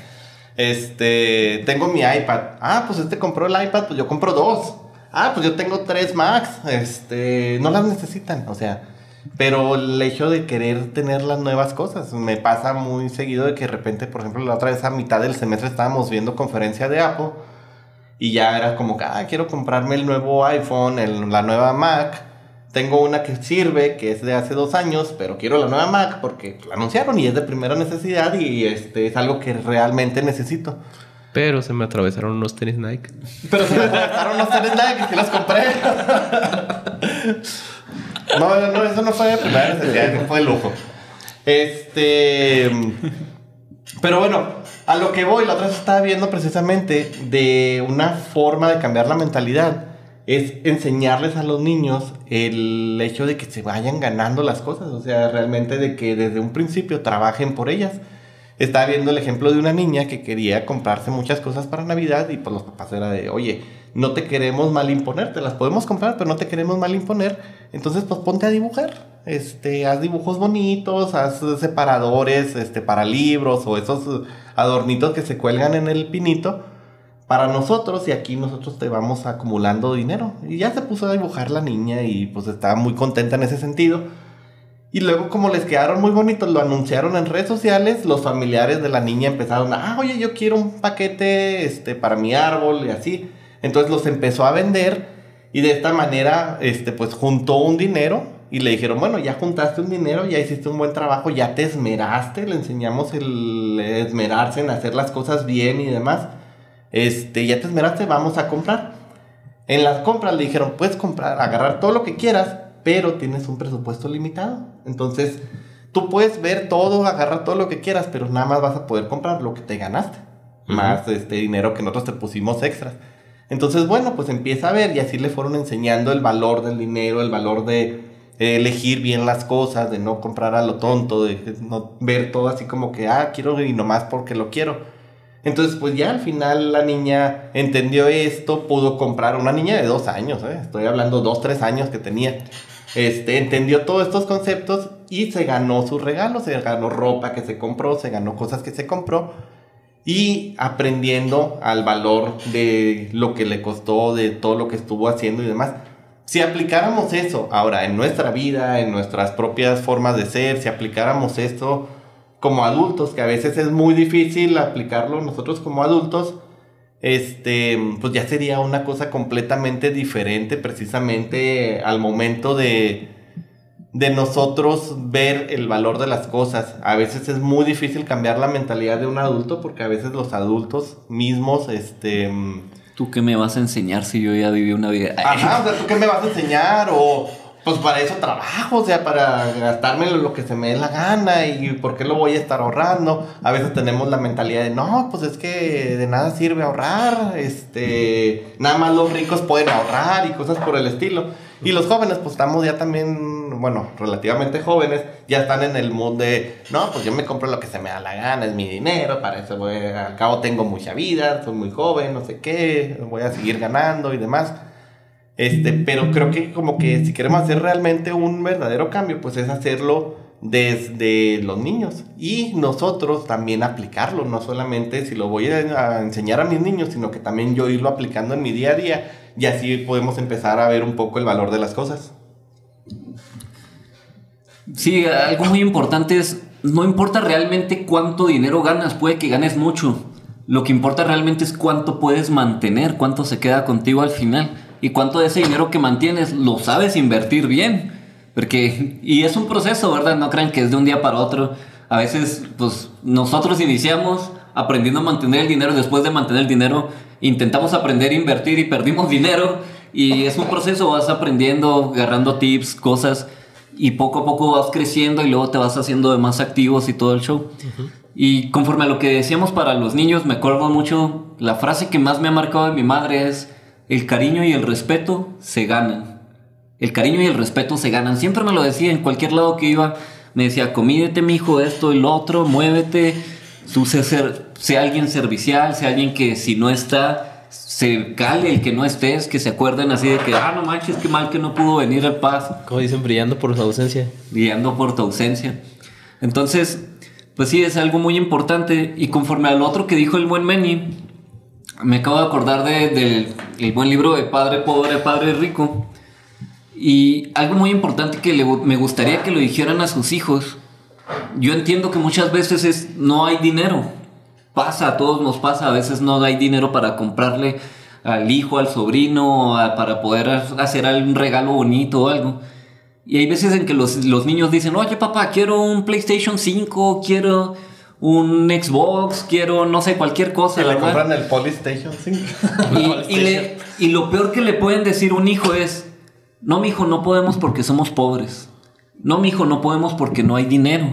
Este, tengo mi iPad. Ah, pues este compró el iPad, pues yo compro dos. Ah, pues yo tengo tres Max. Este, no las necesitan, o sea. Pero el hecho de querer tener las nuevas cosas, me pasa muy seguido de que de repente, por ejemplo, la otra vez a mitad del semestre estábamos viendo conferencia de Apple y ya era como que, ah, quiero comprarme el nuevo iPhone, el- la nueva Mac. Tengo una que sirve, que es de hace dos años, pero quiero la nueva Mac porque la anunciaron y es de primera necesidad y este es algo que realmente necesito. Pero se me atravesaron unos tenis Nike. Pero se me atravesaron los tenis Nike que los compré. No, no, eso no fue de primera necesidad, eso fue de lujo. Este. Pero bueno, a lo que voy, la otra vez estaba viendo precisamente de una forma de cambiar la mentalidad. Es enseñarles a los niños el hecho de que se vayan ganando las cosas. O sea, realmente de que desde un principio trabajen por ellas. Estaba viendo el ejemplo de una niña que quería comprarse muchas cosas para Navidad y pues los papás era de, oye, no te queremos mal imponer, te las podemos comprar, pero no te queremos mal imponer. Entonces, pues ponte a dibujar. Este, haz dibujos bonitos, haz separadores este, para libros o esos adornitos que se cuelgan en el pinito para nosotros y aquí nosotros te vamos acumulando dinero. Y ya se puso a dibujar la niña y pues estaba muy contenta en ese sentido. Y luego como les quedaron muy bonitos, lo anunciaron en redes sociales, los familiares de la niña empezaron a, ah, oye, yo quiero un paquete este, para mi árbol y así. Entonces los empezó a vender y de esta manera, este, pues juntó un dinero y le dijeron, bueno, ya juntaste un dinero, ya hiciste un buen trabajo, ya te esmeraste, le enseñamos el esmerarse en hacer las cosas bien y demás este, ya te esmeraste, vamos a comprar. En las compras le dijeron, puedes comprar, agarrar todo lo que quieras, pero tienes un presupuesto limitado. Entonces, tú puedes ver todo, agarrar todo lo que quieras, pero nada más vas a poder comprar lo que te ganaste. Más este dinero que nosotros te pusimos extras. Entonces, bueno, pues empieza a ver y así le fueron enseñando el valor del dinero, el valor de elegir bien las cosas, de no comprar a lo tonto, de no ver todo así como que, ah, quiero y nomás porque lo quiero. Entonces, pues ya al final la niña entendió esto, pudo comprar, una niña de dos años, ¿eh? estoy hablando dos, tres años que tenía. Este, entendió todos estos conceptos y se ganó su regalo, se ganó ropa que se compró, se ganó cosas que se compró y aprendiendo al valor de lo que le costó, de todo lo que estuvo haciendo y demás. Si aplicáramos eso ahora en nuestra vida, en nuestras propias formas de ser, si aplicáramos esto como adultos, que a veces es muy difícil aplicarlo nosotros como adultos, este, pues ya sería una cosa completamente diferente precisamente al momento de, de nosotros ver el valor de las cosas. A veces es muy difícil cambiar la mentalidad de un adulto porque a veces los adultos mismos, este... ¿Tú qué me vas a enseñar si yo ya viví una vida? Ajá, o sea, ¿tú qué me vas a enseñar? O, pues para eso trabajo, o sea, para gastarme lo que se me dé la gana y por qué lo voy a estar ahorrando. A veces tenemos la mentalidad de, no, pues es que de nada sirve ahorrar, este, nada más los ricos pueden ahorrar y cosas por el estilo. Y los jóvenes, pues estamos ya también, bueno, relativamente jóvenes, ya están en el mood de, no, pues yo me compro lo que se me da la gana, es mi dinero, para eso voy, al cabo tengo mucha vida, soy muy joven, no sé qué, voy a seguir ganando y demás. Este, pero creo que como que si queremos hacer realmente un verdadero cambio, pues es hacerlo desde los niños y nosotros también aplicarlo, no solamente si lo voy a enseñar a mis niños, sino que también yo irlo aplicando en mi día a día y así podemos empezar a ver un poco el valor de las cosas. Sí, algo muy importante es, no importa realmente cuánto dinero ganas, puede que ganes mucho, lo que importa realmente es cuánto puedes mantener, cuánto se queda contigo al final y cuánto de ese dinero que mantienes lo sabes invertir bien. Porque, y es un proceso, ¿verdad? No crean que es de un día para otro. A veces, pues nosotros iniciamos aprendiendo a mantener el dinero, después de mantener el dinero, intentamos aprender a invertir y perdimos dinero. Y es un proceso, vas aprendiendo, agarrando tips, cosas, y poco a poco vas creciendo y luego te vas haciendo de más activos y todo el show. Y conforme a lo que decíamos para los niños, me acuerdo mucho, la frase que más me ha marcado de mi madre es, el cariño y el respeto se ganan. El cariño y el respeto se ganan. Siempre me lo decía en cualquier lado que iba. Me decía, comídete, mi hijo, esto y lo otro, muévete. Tú sé ser, sea alguien servicial, sea alguien que si no está, se cale el que no estés, que se acuerden así de que, ah, no manches, qué mal que no pudo venir al paz. Como dicen, brillando por su ausencia. Brillando por tu ausencia. Entonces, pues sí, es algo muy importante. Y conforme al otro que dijo el buen Meni, me acabo de acordar del de, buen libro de Padre Pobre, Padre Rico. Y algo muy importante que me gustaría que lo dijeran a sus hijos. Yo entiendo que muchas veces es no hay dinero. Pasa, a todos nos pasa. A veces no hay dinero para comprarle al hijo, al sobrino, para poder hacer un regalo bonito o algo. Y hay veces en que los, los niños dicen, oye papá, quiero un PlayStation 5, quiero un Xbox, quiero, no sé, cualquier cosa. Que le compran el Polystation 5. y, y, lo peor que le pueden decir un hijo es, no, mi hijo, no podemos porque somos pobres. No, mi hijo, no podemos porque no hay dinero.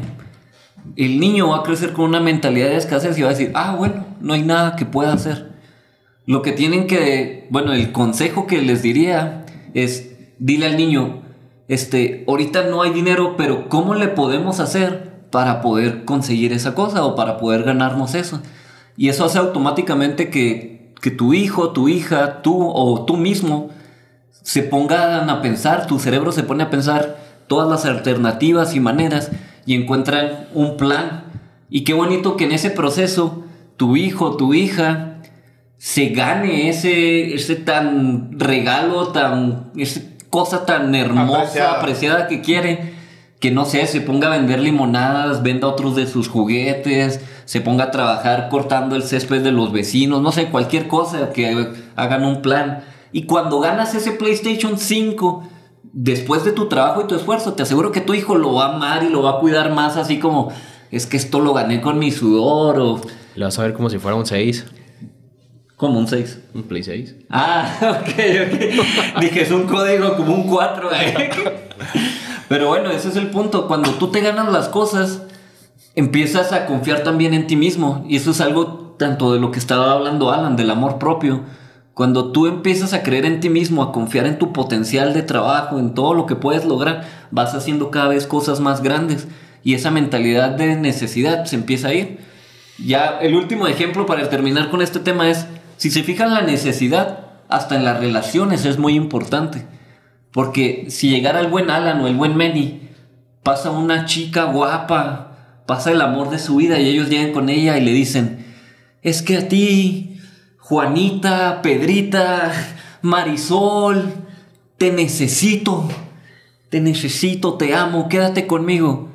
El niño va a crecer con una mentalidad de escasez y va a decir, ah, bueno, no hay nada que pueda hacer. Lo que tienen que, bueno, el consejo que les diría es, dile al niño, este, ahorita no hay dinero, pero ¿cómo le podemos hacer para poder conseguir esa cosa o para poder ganarnos eso. Y eso hace automáticamente que, que tu hijo, tu hija, tú o tú mismo se pongan a pensar, tu cerebro se pone a pensar todas las alternativas y maneras y encuentran un plan. Y qué bonito que en ese proceso tu hijo, tu hija, se gane ese, ese tan regalo, tan, esa cosa tan hermosa, Apreciada. apreciada que quiere, que no sé, se ponga a vender limonadas, venda otros de sus juguetes, se ponga a trabajar cortando el césped de los vecinos, no sé, cualquier cosa, que hagan un plan. Y cuando ganas ese PlayStation 5, después de tu trabajo y tu esfuerzo, te aseguro que tu hijo lo va a amar y lo va a cuidar más, así como, es que esto lo gané con mi sudor o Le vas a ver como si fuera un 6, como un 6. un Play 6. Ah, ok, ok. Dije, es un código como un 4. Pero bueno, ese es el punto. Cuando tú te ganas las cosas, empiezas a confiar también en ti mismo. Y eso es algo tanto de lo que estaba hablando Alan, del amor propio. Cuando tú empiezas a creer en ti mismo, a confiar en tu potencial de trabajo, en todo lo que puedes lograr, vas haciendo cada vez cosas más grandes. Y esa mentalidad de necesidad se empieza a ir. Ya el último ejemplo para terminar con este tema es, si se fijan la necesidad, hasta en las relaciones es muy importante. Porque si llegara el buen Alan o el buen Manny, pasa una chica guapa, pasa el amor de su vida y ellos llegan con ella y le dicen, es que a ti, Juanita, Pedrita, Marisol, te necesito, te necesito, te amo, quédate conmigo.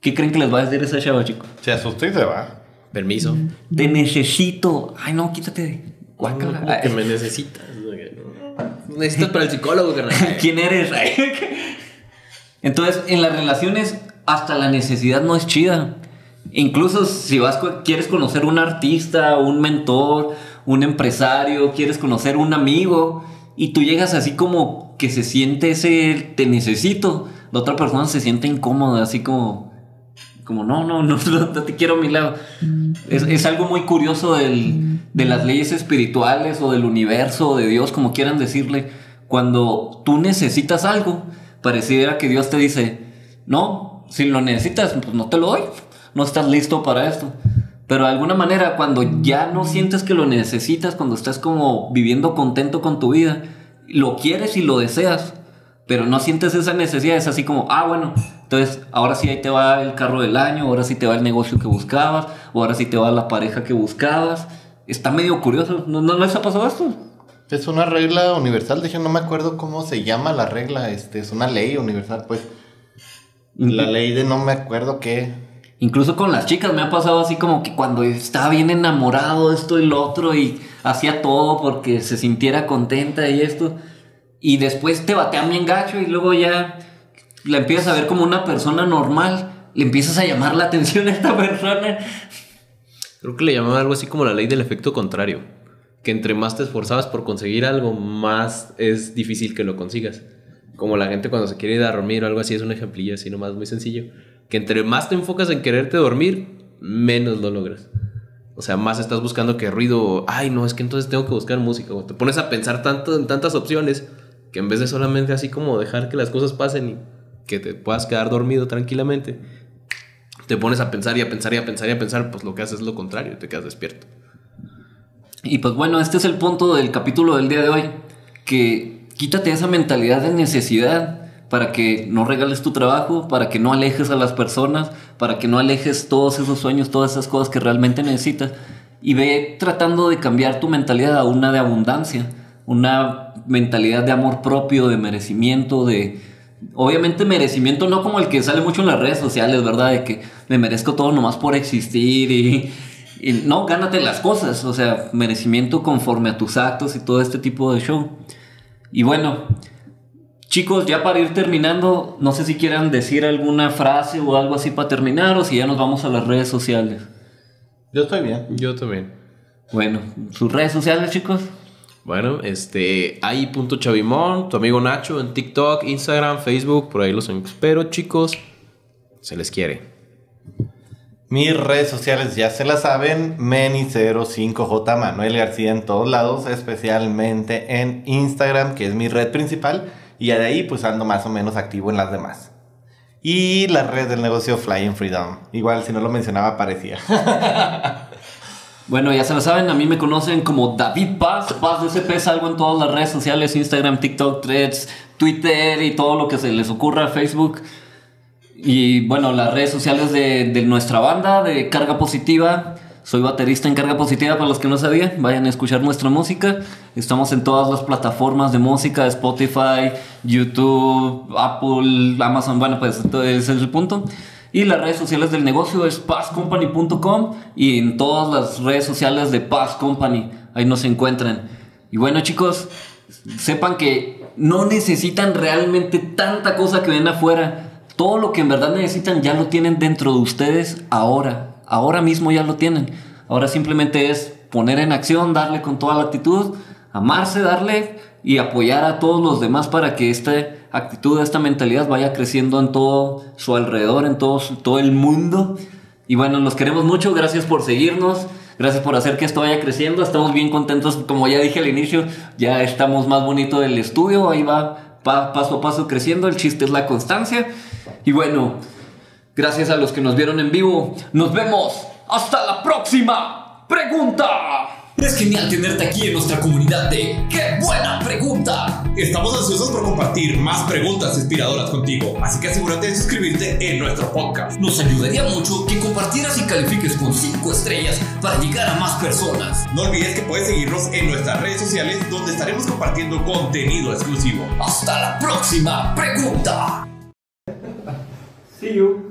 ¿Qué creen que les va a decir esa chava, chico? Se asusta y se va. Permiso. Te necesito. Ay, no, quítate. Guácala. Como que me necesitas. ¿no? Necesitas para el psicólogo, carnal. ¿Quién eres? Entonces, en las relaciones, hasta la necesidad no es chida. Incluso si vas, quieres conocer un artista, un mentor, un empresario, quieres conocer un amigo, y tú llegas así como que se siente ese te necesito. La otra persona se siente incómoda, así como, como no, no, no, no, no te quiero a mi lado. Es, es algo muy curioso del- de las leyes espirituales o del universo o de Dios, como quieran decirle. Cuando tú necesitas algo, pareciera que Dios te dice, no, si lo necesitas, pues no te lo doy. No estás listo para esto. Pero de alguna manera, cuando ya no sientes que lo necesitas, cuando estás como viviendo contento con tu vida, lo quieres y lo deseas, pero no sientes esa necesidad, es así como, ah, bueno, entonces ahora sí ahí te va el carro del año, ahora sí te va el negocio que buscabas, o ahora sí te va la pareja que buscabas. Está medio curioso, ¿no, no les ha pasado esto? Es una regla universal, de hecho no me acuerdo cómo se llama la regla, este, es una ley universal, pues. La ley de no me acuerdo qué. Incluso con las chicas me ha pasado así como que cuando estaba bien enamorado esto y lo otro y hacía todo porque se sintiera contenta y esto. Y después te batean bien gacho y luego ya la empiezas a ver como una persona normal. Le empiezas a llamar la atención a esta persona. Creo que le llamaban algo así como la ley del efecto contrario. Que entre más te esforzabas por conseguir algo, más es difícil que lo consigas. Como la gente cuando se quiere ir a dormir o algo así, es un ejemplillo así nomás muy sencillo. Que entre más te enfocas en quererte dormir, menos lo logras. O sea, más estás buscando que ruido, ay no, es que entonces tengo que buscar música. O te pones a pensar tanto en tantas opciones que en vez de solamente así como dejar que las cosas pasen y que te puedas quedar dormido tranquilamente, te pones a pensar y a pensar y a pensar y a pensar, pues lo que haces es lo contrario, te quedas despierto. Y pues bueno, este es el punto del capítulo del día de hoy. Que quítate esa mentalidad de necesidad para que no regales tu trabajo, para que no alejes a las personas, para que no alejes todos esos sueños, todas esas cosas que realmente necesitas. Y ve tratando de cambiar tu mentalidad a una de abundancia, una mentalidad de amor propio, de merecimiento, de... Obviamente merecimiento no como el que sale mucho en las redes sociales, ¿verdad? De que me merezco todo nomás por existir y, y no, gánate las cosas, o sea, merecimiento conforme a tus actos y todo este tipo de show. Y bueno, chicos, ya para ir terminando, no sé si quieran decir alguna frase o algo así para terminar o si ya nos vamos a las redes sociales. Yo estoy bien. Yo también. Bueno, sus redes sociales, chicos. Bueno, este, ahí.chavimón, tu amigo Nacho en TikTok, Instagram, Facebook, por ahí los espero, chicos. Se les quiere. Mis redes sociales ya se las saben, Meni05J Manuel García en todos lados, especialmente en Instagram, que es mi red principal, y de ahí pues ando más o menos activo en las demás. Y la red del negocio Flying Freedom, igual si no lo mencionaba parecía. Bueno, ya se lo saben, a mí me conocen como David Paz, Paz de SP, salgo en todas las redes sociales, Instagram, TikTok, Threads, Twitter y todo lo que se les ocurra, Facebook. Y bueno, las redes sociales de, de nuestra banda de Carga Positiva Soy baterista en carga positiva para los que no sabían. Vayan a escuchar nuestra música. Estamos en todas las plataformas de música, Spotify, YouTube, Apple, Amazon. Bueno, pues ese es el punto. Y las redes sociales del negocio es passcompany.com y en todas las redes sociales de Pass Company. Ahí nos encuentran. Y bueno, chicos, sepan que no necesitan realmente tanta cosa que ven afuera. Todo lo que en verdad necesitan ya lo tienen dentro de ustedes ahora. Ahora mismo ya lo tienen. Ahora simplemente es poner en acción, darle con toda la actitud, amarse, darle y apoyar a todos los demás para que esta actitud, esta mentalidad vaya creciendo en todo su alrededor, en todo, el mundo. Y bueno, los queremos mucho. Gracias por seguirnos. Gracias por hacer que esto vaya creciendo. Estamos bien contentos. Como ya dije al inicio, ya estamos más bonito del estudio. Ahí va pa- paso a paso creciendo. El chiste es la constancia. Y bueno, gracias a los que nos vieron en vivo. Nos vemos. Hasta la próxima. Pregunta. Es genial tenerte aquí en nuestra comunidad de ¡Qué buena pregunta! Estamos ansiosos por compartir más preguntas inspiradoras contigo, así que asegúrate de suscribirte en nuestro podcast. Nos ayudaría mucho que compartieras y califiques con 5 estrellas para llegar a más personas. No olvides que puedes seguirnos en nuestras redes sociales donde estaremos compartiendo contenido exclusivo. Hasta la próxima pregunta. See you.